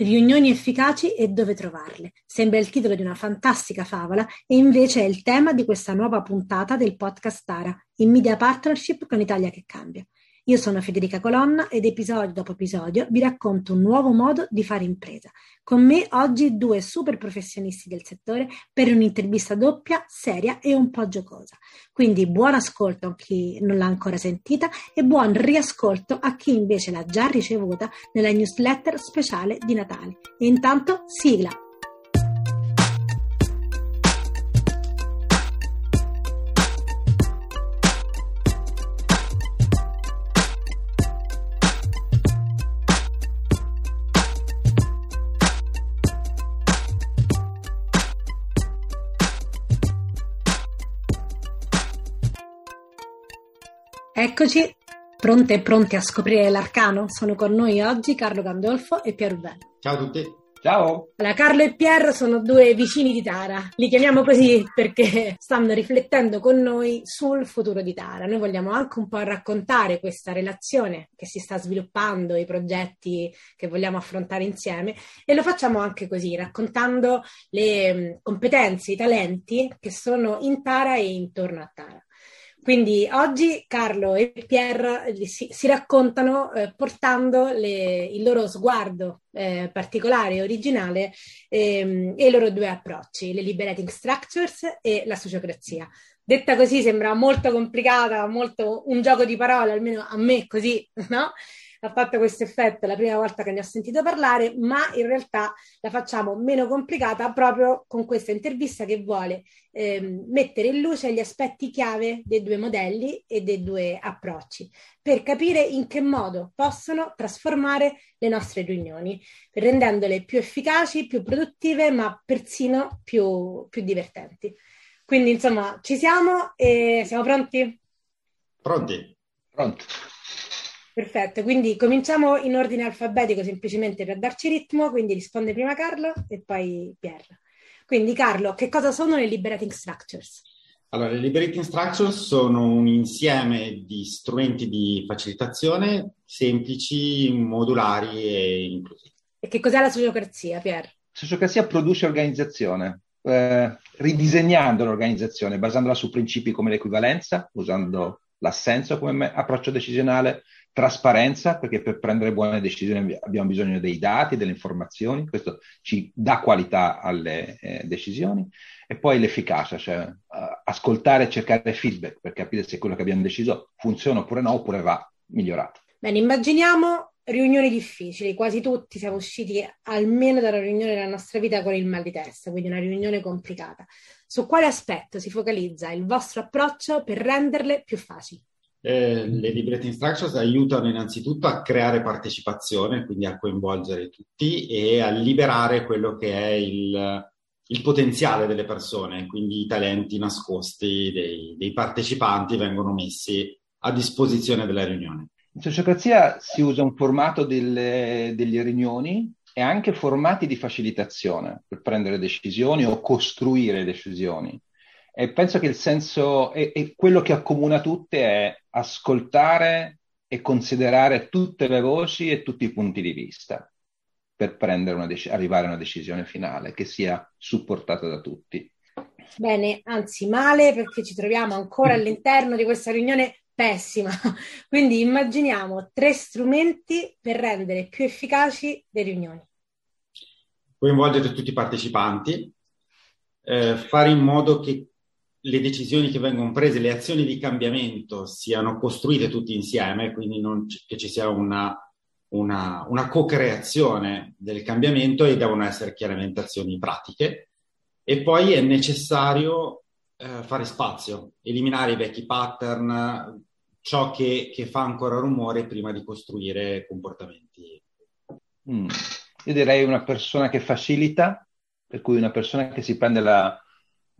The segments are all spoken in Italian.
Riunioni efficaci e dove trovarle. Sembra il titolo di una fantastica favola e invece è il tema di questa nuova puntata del podcast Tara, in media partnership con Italia che cambia. Io sono Federica Colonna ed episodio dopo episodio vi racconto un nuovo modo di fare impresa. Con me oggi due super professionisti del settore per un'intervista doppia, seria e un po' giocosa. Quindi buon ascolto a chi non l'ha ancora sentita e buon riascolto a chi invece l'ha già ricevuta nella newsletter speciale di Natale. E intanto sigla! Eccoci, pronte e pronti a scoprire l'arcano? Sono con noi oggi Carlo Gandolfo e Pier Ruben. Ciao a tutti. Ciao. Allora, Carlo e Pier sono due vicini di Tara. Li chiamiamo così perché stanno riflettendo con noi sul futuro di Tara. Noi vogliamo anche un po' raccontare questa relazione che si sta sviluppando, i progetti che vogliamo affrontare insieme e lo facciamo anche così, raccontando le mm, competenze, i talenti che sono in Tara e intorno a Tara. Quindi oggi Carlo e Pier eh, si, si raccontano eh, portando le, il loro sguardo eh, particolare originale ehm, e i loro due approcci, le liberating structures e la sociocrazia. Detta così sembra molto complicata, molto un gioco di parole, almeno a me così, no? Ha fatto questo effetto la prima volta che ne ho sentito parlare, ma in realtà la facciamo meno complicata proprio con questa intervista che vuole ehm, mettere in luce gli aspetti chiave dei due modelli e dei due approcci, per capire in che modo possono trasformare le nostre riunioni, rendendole più efficaci, più produttive, ma persino più, più divertenti. Quindi, insomma, ci siamo e siamo pronti? Pronti. Pronto. Perfetto, quindi cominciamo in ordine alfabetico semplicemente per darci ritmo, quindi risponde prima Carlo e poi Pier. Quindi Carlo, che cosa sono le liberating structures? Allora, le liberating structures sono un insieme di strumenti di facilitazione semplici, modulari e inclusivi. E che cos'è la sociocrazia, Pier? La sociocrazia produce organizzazione, eh, ridisegnando l'organizzazione, basandola su principi come l'equivalenza, usando l'assenso come approccio decisionale, trasparenza, perché per prendere buone decisioni abbiamo bisogno dei dati, delle informazioni, questo ci dà qualità alle eh, decisioni, e poi l'efficacia, cioè uh, ascoltare e cercare feedback per capire se quello che abbiamo deciso funziona oppure no, oppure va migliorato. Bene, immaginiamo riunioni difficili, quasi tutti siamo usciti almeno dalla riunione della nostra vita con il mal di testa, quindi una riunione complicata. Su quale aspetto si focalizza il vostro approccio per renderle più facili? Eh, le liberating structures aiutano innanzitutto a creare partecipazione, quindi a coinvolgere tutti e a liberare quello che è il, il potenziale delle persone, quindi i talenti nascosti dei, dei, partecipanti vengono messi a disposizione della riunione. In sociocrazia si usa un formato delle, delle riunioni e anche formati di facilitazione per prendere decisioni o costruire decisioni. E penso che il senso e quello che accomuna tutte è ascoltare e considerare tutte le voci e tutti i punti di vista per una dec- arrivare a una decisione finale che sia supportata da tutti. Bene, anzi male perché ci troviamo ancora all'interno di questa riunione pessima. Quindi immaginiamo tre strumenti per rendere più efficaci le riunioni. Coinvolgere tutti i partecipanti, eh, fare in modo che le decisioni che vengono prese, le azioni di cambiamento siano costruite tutti insieme, quindi c- che ci sia una, una, una co-creazione del cambiamento e devono essere chiaramente azioni pratiche. E poi è necessario eh, fare spazio, eliminare i vecchi pattern, ciò che, che, fa ancora rumore prima di costruire comportamenti. Mm. Io direi una persona che facilita, per cui una persona che si prende la,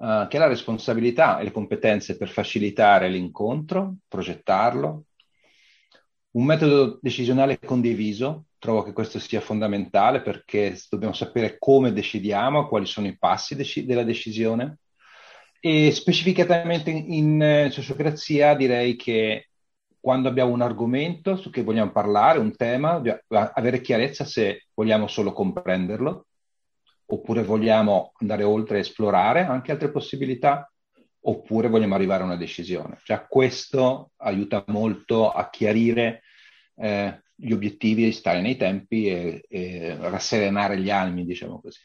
uh, che ha la responsabilità e le competenze per facilitare l'incontro, progettarlo. Un metodo decisionale condiviso, trovo che questo sia fondamentale perché dobbiamo sapere come decidiamo, quali sono i passi dec- della decisione. E specificatamente in, in sociocrazia direi che quando abbiamo un argomento su cui vogliamo parlare, un tema, avere chiarezza se vogliamo solo comprenderlo oppure vogliamo andare oltre e esplorare anche altre possibilità oppure vogliamo arrivare a una decisione. Cioè, questo aiuta molto a chiarire eh, gli obiettivi, stare nei tempi e, e rasserenare gli animi, diciamo così.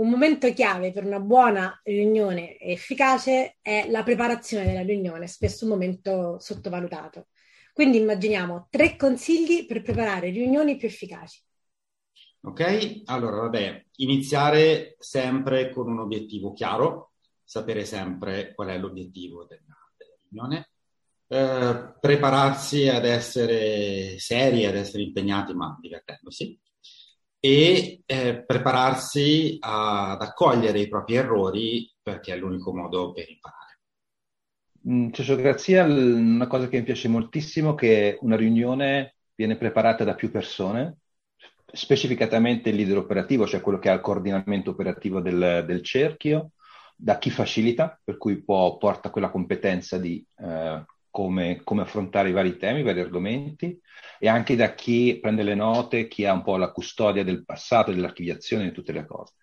Un momento chiave per una buona riunione efficace è la preparazione della riunione, spesso un momento sottovalutato. Quindi immaginiamo tre consigli per preparare riunioni più efficaci. Ok, allora vabbè, iniziare sempre con un obiettivo chiaro, sapere sempre qual è l'obiettivo della, della riunione, eh, prepararsi ad essere seri, ad essere impegnati, ma divertendosi e eh, prepararsi a, ad accogliere i propri errori perché è l'unico modo per imparare. Mm, sociocrazia, una cosa che mi piace moltissimo è che una riunione viene preparata da più persone, specificatamente il leader operativo, cioè quello che ha il coordinamento operativo del, del cerchio, da chi facilita, per cui può, porta quella competenza di eh, come, come, affrontare i vari temi, i vari argomenti, e anche da chi prende le note, chi ha un po' la custodia del passato, dell'archiviazione di tutte le cose.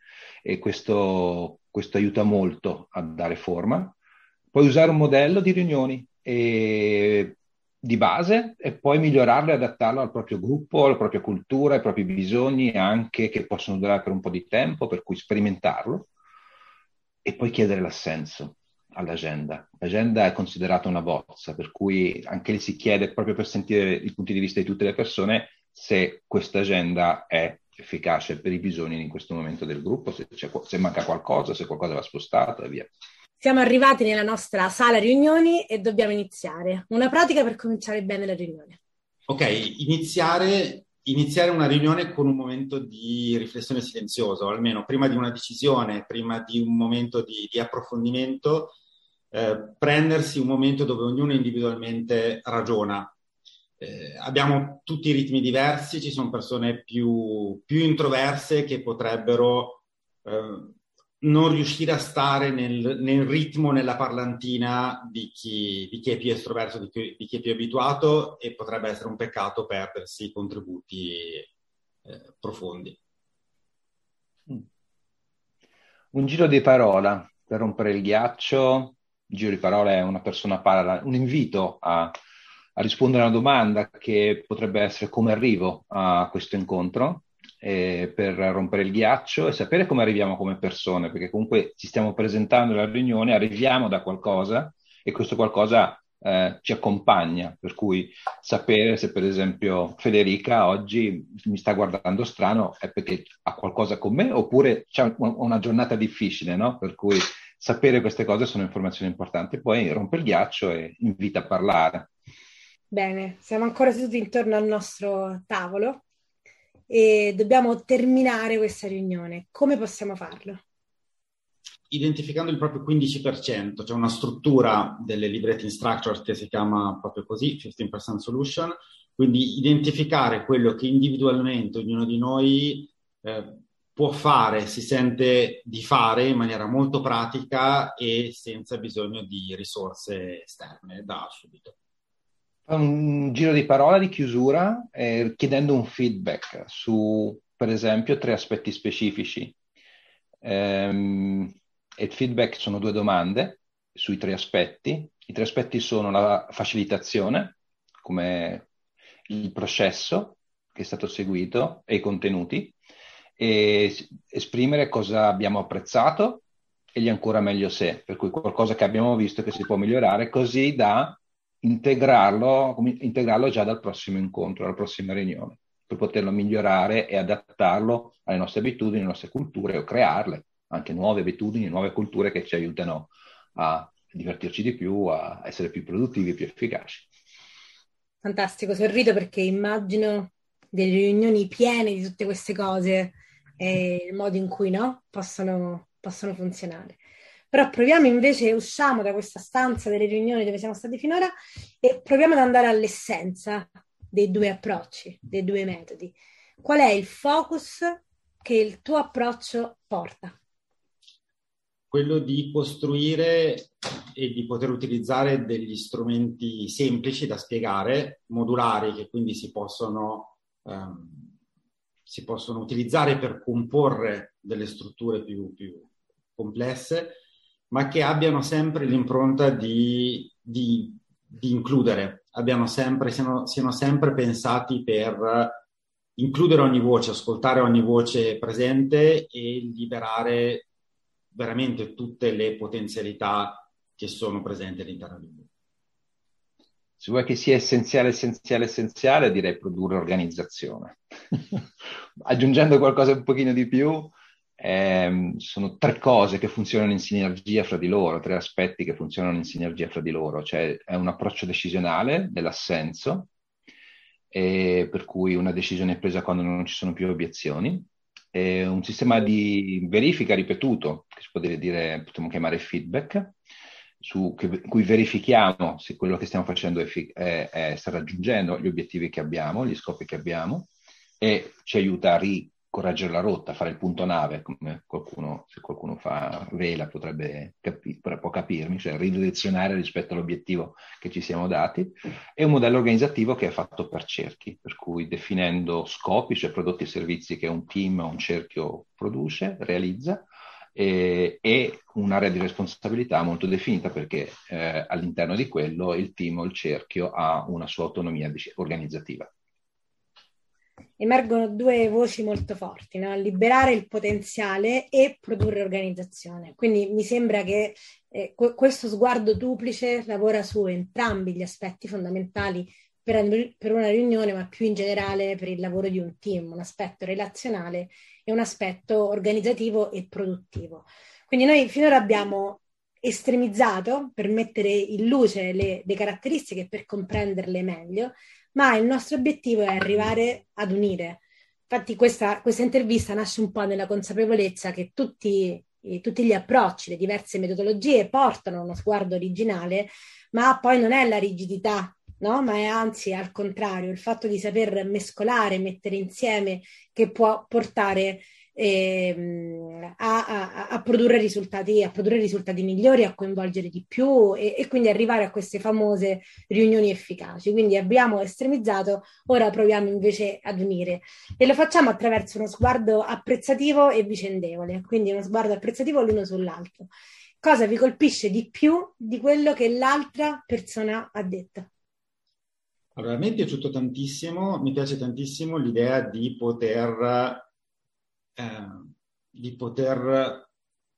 E questo, questo aiuta molto a dare forma. Puoi usare un modello di riunioni e, di base e poi migliorarlo e adattarlo al proprio gruppo, alla propria cultura, ai propri bisogni, anche che possono durare per un po' di tempo, per cui sperimentarlo e poi chiedere l'assenso all'agenda. L'agenda è considerata una bozza, per cui anche lì si chiede proprio per sentire i punti di vista di tutte le persone se questa agenda è efficace per i bisogni in questo momento del gruppo, se, se manca qualcosa, se qualcosa va spostato e via. Siamo arrivati nella nostra sala riunioni e dobbiamo iniziare. Una pratica per cominciare bene la riunione. Ok, iniziare, iniziare una riunione con un momento di riflessione silenzioso, almeno prima di una decisione, prima di un momento di, di approfondimento, eh, prendersi un momento dove ognuno individualmente ragiona. Eh, abbiamo tutti ritmi diversi, ci sono persone più, più introverse che potrebbero eh, non riuscire a stare nel, nel, ritmo, nella parlantina di chi, di chi è più estroverso, di chi, di chi, è più abituato e potrebbe essere un peccato perdersi contributi eh, profondi. Un giro di parola per rompere il ghiaccio. Giro di parole una persona parla, un invito a, a rispondere a una domanda che potrebbe essere come arrivo a questo incontro eh, per rompere il ghiaccio e sapere come arriviamo come persone, perché comunque ci stiamo presentando alla riunione, arriviamo da qualcosa e questo qualcosa eh, ci accompagna, per cui sapere se per esempio Federica oggi mi sta guardando strano è perché ha qualcosa con me oppure c'è una giornata difficile, no? Per cui sapere queste cose sono informazioni importanti. Poi rompe il ghiaccio e invita a parlare. Bene, siamo ancora seduti intorno al nostro tavolo e dobbiamo terminare questa riunione. Come possiamo farlo? Identificando il proprio 15%, c'è una struttura delle libretti structures che si chiama proprio così, 15% solution, quindi identificare quello che individualmente ognuno di noi eh, può fare, si sente di fare in maniera molto pratica e senza bisogno di risorse esterne da subito. Un giro di parola di chiusura eh, chiedendo un feedback su, per esempio, tre aspetti specifici. Ehm, e il feedback sono due domande sui tre aspetti. I tre aspetti sono la facilitazione, come il processo che è stato seguito e i contenuti e esprimere cosa abbiamo apprezzato e gli ancora meglio se, per cui qualcosa che abbiamo visto che si può migliorare, così da integrarlo, integrarlo già dal prossimo incontro, dalla prossima riunione, per poterlo migliorare e adattarlo alle nostre abitudini, alle nostre culture o crearle, anche nuove abitudini, nuove culture che ci aiutano a divertirci di più, a essere più produttivi, più efficaci. Fantastico, sorrido perché immagino delle riunioni piene di tutte queste cose e il modo in cui no, possono, possono funzionare. Però proviamo invece, usciamo da questa stanza delle riunioni dove siamo stati finora e proviamo ad andare all'essenza dei due approcci, dei due metodi. Qual è il focus che il tuo approccio porta? quello di costruire e di poter utilizzare degli strumenti semplici da spiegare, modulari, che quindi si possono, ehm, si possono utilizzare per comporre delle strutture più, più, complesse, ma che abbiano sempre l'impronta di, di, di includere, sempre, siano, siano sempre pensati per includere ogni voce, ascoltare ogni voce presente e liberare veramente tutte le potenzialità che sono presenti all'interno di lui. Se vuoi che sia essenziale, essenziale, essenziale, direi produrre organizzazione. Aggiungendo qualcosa un pochino di più, eh, sono tre cose che funzionano in sinergia fra di loro, tre aspetti che funzionano in sinergia fra di loro, cioè è un approccio decisionale dell'assenso, eh, per cui una decisione è presa quando non ci sono più obiezioni, è un sistema di verifica ripetuto, che si può dire, potremmo chiamare feedback, su che, cui verifichiamo se quello che stiamo facendo è, è, è, sta raggiungendo gli obiettivi che abbiamo, gli scopi che abbiamo, e ci aiuta a ri, correggere la rotta, fare il punto nave, come qualcuno, se qualcuno fa vela potrebbe capi- può capirmi, cioè ridirezionare rispetto all'obiettivo che ci siamo dati. È un modello organizzativo che è fatto per cerchi, per cui definendo scopi, cioè prodotti e servizi che un team o un cerchio produce, realizza, e, e un'area di responsabilità molto definita perché eh, all'interno di quello il team o il cerchio ha una sua autonomia organizzativa emergono due voci molto forti, no? liberare il potenziale e produrre organizzazione. Quindi mi sembra che eh, questo sguardo duplice lavora su entrambi gli aspetti fondamentali per, per, una riunione, ma più in generale per il lavoro di un team, un aspetto relazionale e un aspetto organizzativo e produttivo. Quindi noi finora abbiamo estremizzato per mettere in luce le, le caratteristiche per comprenderle meglio, ma il nostro obiettivo è arrivare ad unire. Infatti questa, questa intervista nasce un po' nella consapevolezza che tutti, eh, tutti gli approcci, le diverse metodologie portano uno sguardo originale, ma poi non è la rigidità No? ma è anzi al contrario, il fatto di saper mescolare, mettere insieme, che può portare ehm, a, a, a, produrre risultati, a produrre risultati migliori, a coinvolgere di più e, e, quindi arrivare a queste famose riunioni efficaci. Quindi abbiamo estremizzato, ora proviamo invece ad unire e lo facciamo attraverso uno sguardo apprezzativo e vicendevole, quindi uno sguardo apprezzativo l'uno sull'altro. Cosa vi colpisce di più di quello che l'altra persona ha detto? Allora, a me è piaciuto tantissimo, mi piace tantissimo l'idea di poter eh, di poter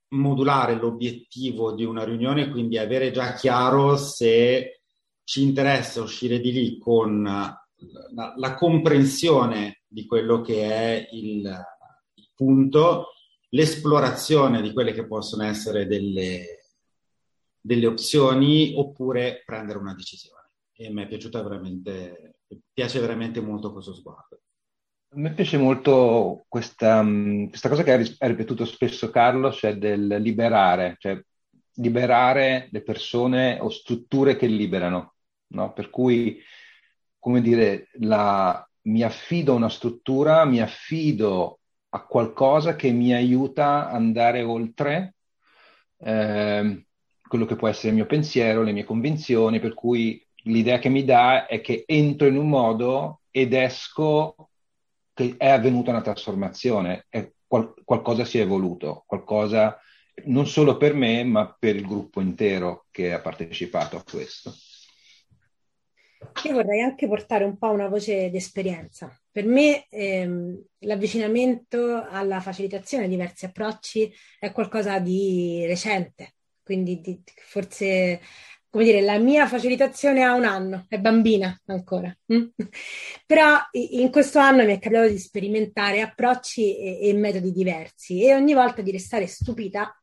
modulare l'obiettivo di una riunione, quindi avere già chiaro se ci interessa uscire di lì con la, la comprensione di quello che è il, il, punto, l'esplorazione di quelle che possono essere delle, delle opzioni oppure prendere una decisione. E mi è piaciuta veramente, piace veramente molto questo sguardo. A me piace molto questa, mm, questa cosa che ha ripetuto spesso Carlo, cioè del liberare, cioè liberare le persone o strutture che liberano, no? Per cui, come dire, la, mi affido a una struttura, mi affido a qualcosa che mi aiuta ad andare oltre eh, quello che può essere il mio pensiero, le mie convinzioni, per cui l'idea che mi dà è che entro in un modo ed esco che è avvenuta una trasformazione, qual- qualcosa si è evoluto, qualcosa non solo per me, ma per il gruppo intero che ha partecipato a questo. Io vorrei anche portare un po' una voce d'esperienza. Per me ehm, l'avvicinamento alla facilitazione di diversi approcci è qualcosa di recente, quindi di, forse come dire, la mia facilitazione ha un anno, è bambina ancora. Mm? Però in questo anno mi è capitato di sperimentare approcci e, e, metodi diversi e ogni volta di restare stupita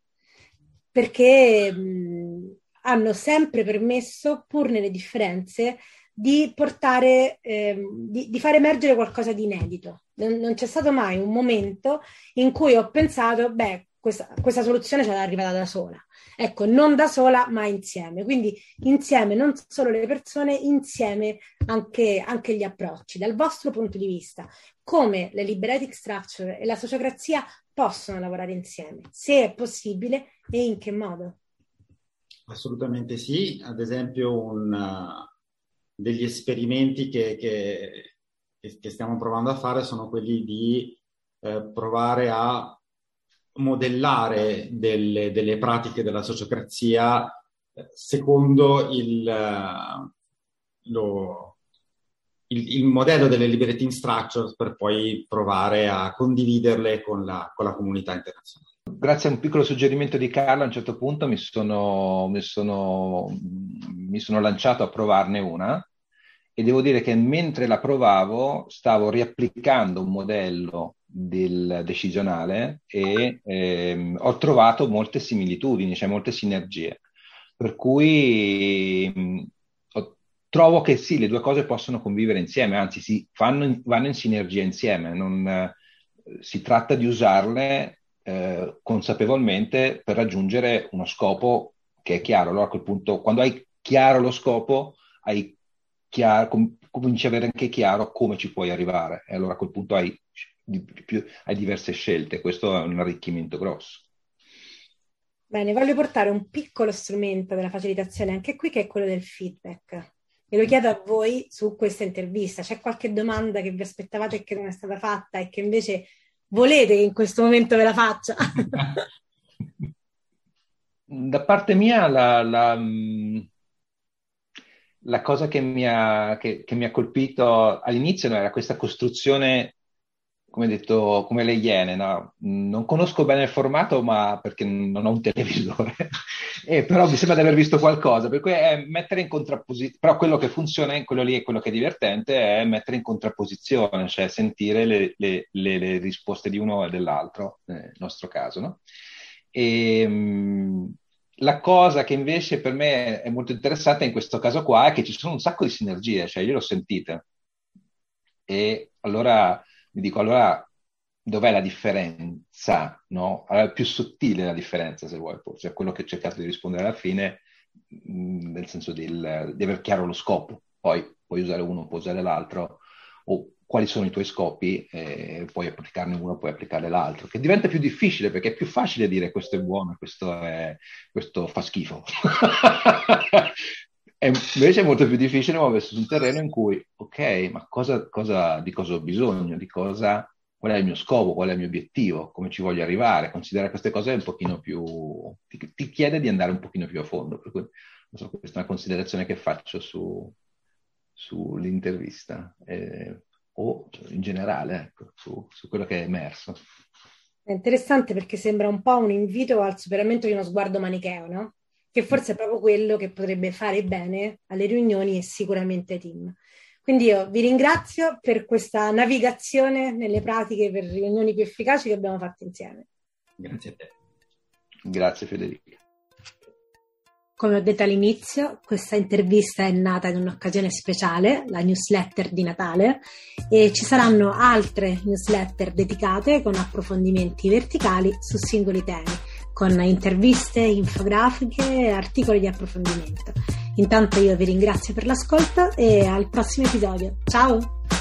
perché mh, mm, hanno sempre permesso, pur nelle differenze, di portare, eh, di, di, far emergere qualcosa di inedito. Non, non c'è stato mai un momento in cui ho pensato, beh, questa, questa soluzione ce l'ha arrivata da sola. Ecco, non da sola, ma insieme. Quindi insieme non solo le persone, insieme anche, anche gli approcci. Dal vostro punto di vista, come le liberating structure e la sociocrazia possono lavorare insieme, se è possibile e in che modo? Assolutamente sì, ad esempio un, uh, degli esperimenti che, che, che, stiamo provando a fare sono quelli di uh, provare a modellare delle, delle pratiche della sociocrazia eh, secondo il, eh, lo, il, il, modello delle liberating structures per poi provare a condividerle con la, con la, comunità internazionale. Grazie a un piccolo suggerimento di Carlo, a un certo punto mi sono, mi sono, mi sono lanciato a provarne una e devo dire che mentre la provavo stavo riapplicando un modello del decisionale e ehm, ho trovato molte similitudini, cioè molte sinergie. Per cui mh, trovo che sì, le due cose possono convivere insieme, anzi si fanno, vanno in sinergia insieme, non, eh, si tratta di usarle eh, consapevolmente per raggiungere uno scopo che è chiaro. Allora a quel punto, quando hai chiaro lo scopo, hai chiaro, com- cominci ad avere anche chiaro come ci puoi arrivare e allora a quel punto hai di più, hai diverse scelte, questo è un arricchimento grosso. Bene, voglio portare un piccolo strumento della facilitazione anche qui che è quello del feedback. E lo chiedo a voi su questa intervista. C'è qualche domanda che vi aspettavate e che non è stata fatta e che invece volete che in questo momento ve la faccia? da parte mia la, la, la cosa che mi, ha, che, che mi, ha, colpito all'inizio era questa costruzione come detto, come le Iene, no? non conosco bene il formato, ma perché non ho un televisore, eh, però mi sembra di aver visto qualcosa, per cui è mettere in contrapposizione, però quello che funziona, quello lì e quello che è divertente, è mettere in contrapposizione, cioè sentire le, le, le, le risposte di uno e dell'altro, nel nostro caso. No? E, mh, la cosa che invece per me è molto interessante in questo caso qua è che ci sono un sacco di sinergie, cioè io l'ho sentite. E allora mi dico allora dov'è la differenza, no? Allora, è più sottile la differenza, se vuoi, cioè quello che ho cercato di rispondere alla fine, mh, nel senso del, di aver chiaro lo scopo, poi puoi usare uno, puoi usare l'altro, o quali sono i tuoi scopi, eh, puoi applicarne uno, puoi applicare l'altro, che diventa più difficile perché è più facile dire questo è buono, questo, è, questo fa schifo. E invece è molto più difficile muoversi su un terreno in cui, ok, ma cosa, cosa, di cosa ho bisogno, cosa, qual è il mio scopo, qual è il mio obiettivo, come ci voglio arrivare, considerare queste cose un pochino più, ti, ti chiede di andare un pochino più a fondo, per cui so, questa è una considerazione che faccio su, sull'intervista eh, o in generale ecco, su, su quello che è emerso. È interessante perché sembra un po' un invito al superamento di uno sguardo manicheo, no? Che forse è proprio quello che potrebbe fare bene alle riunioni e sicuramente ai team. Quindi io vi ringrazio per questa navigazione nelle pratiche per riunioni più efficaci che abbiamo fatto insieme. Grazie a te. Grazie Federica. Come ho detto all'inizio, questa intervista è nata in un'occasione speciale, la newsletter di Natale, e ci saranno altre newsletter dedicate con approfondimenti verticali su singoli temi con interviste, infografiche e articoli di approfondimento. Intanto io vi ringrazio per l'ascolto e al prossimo episodio. Ciao!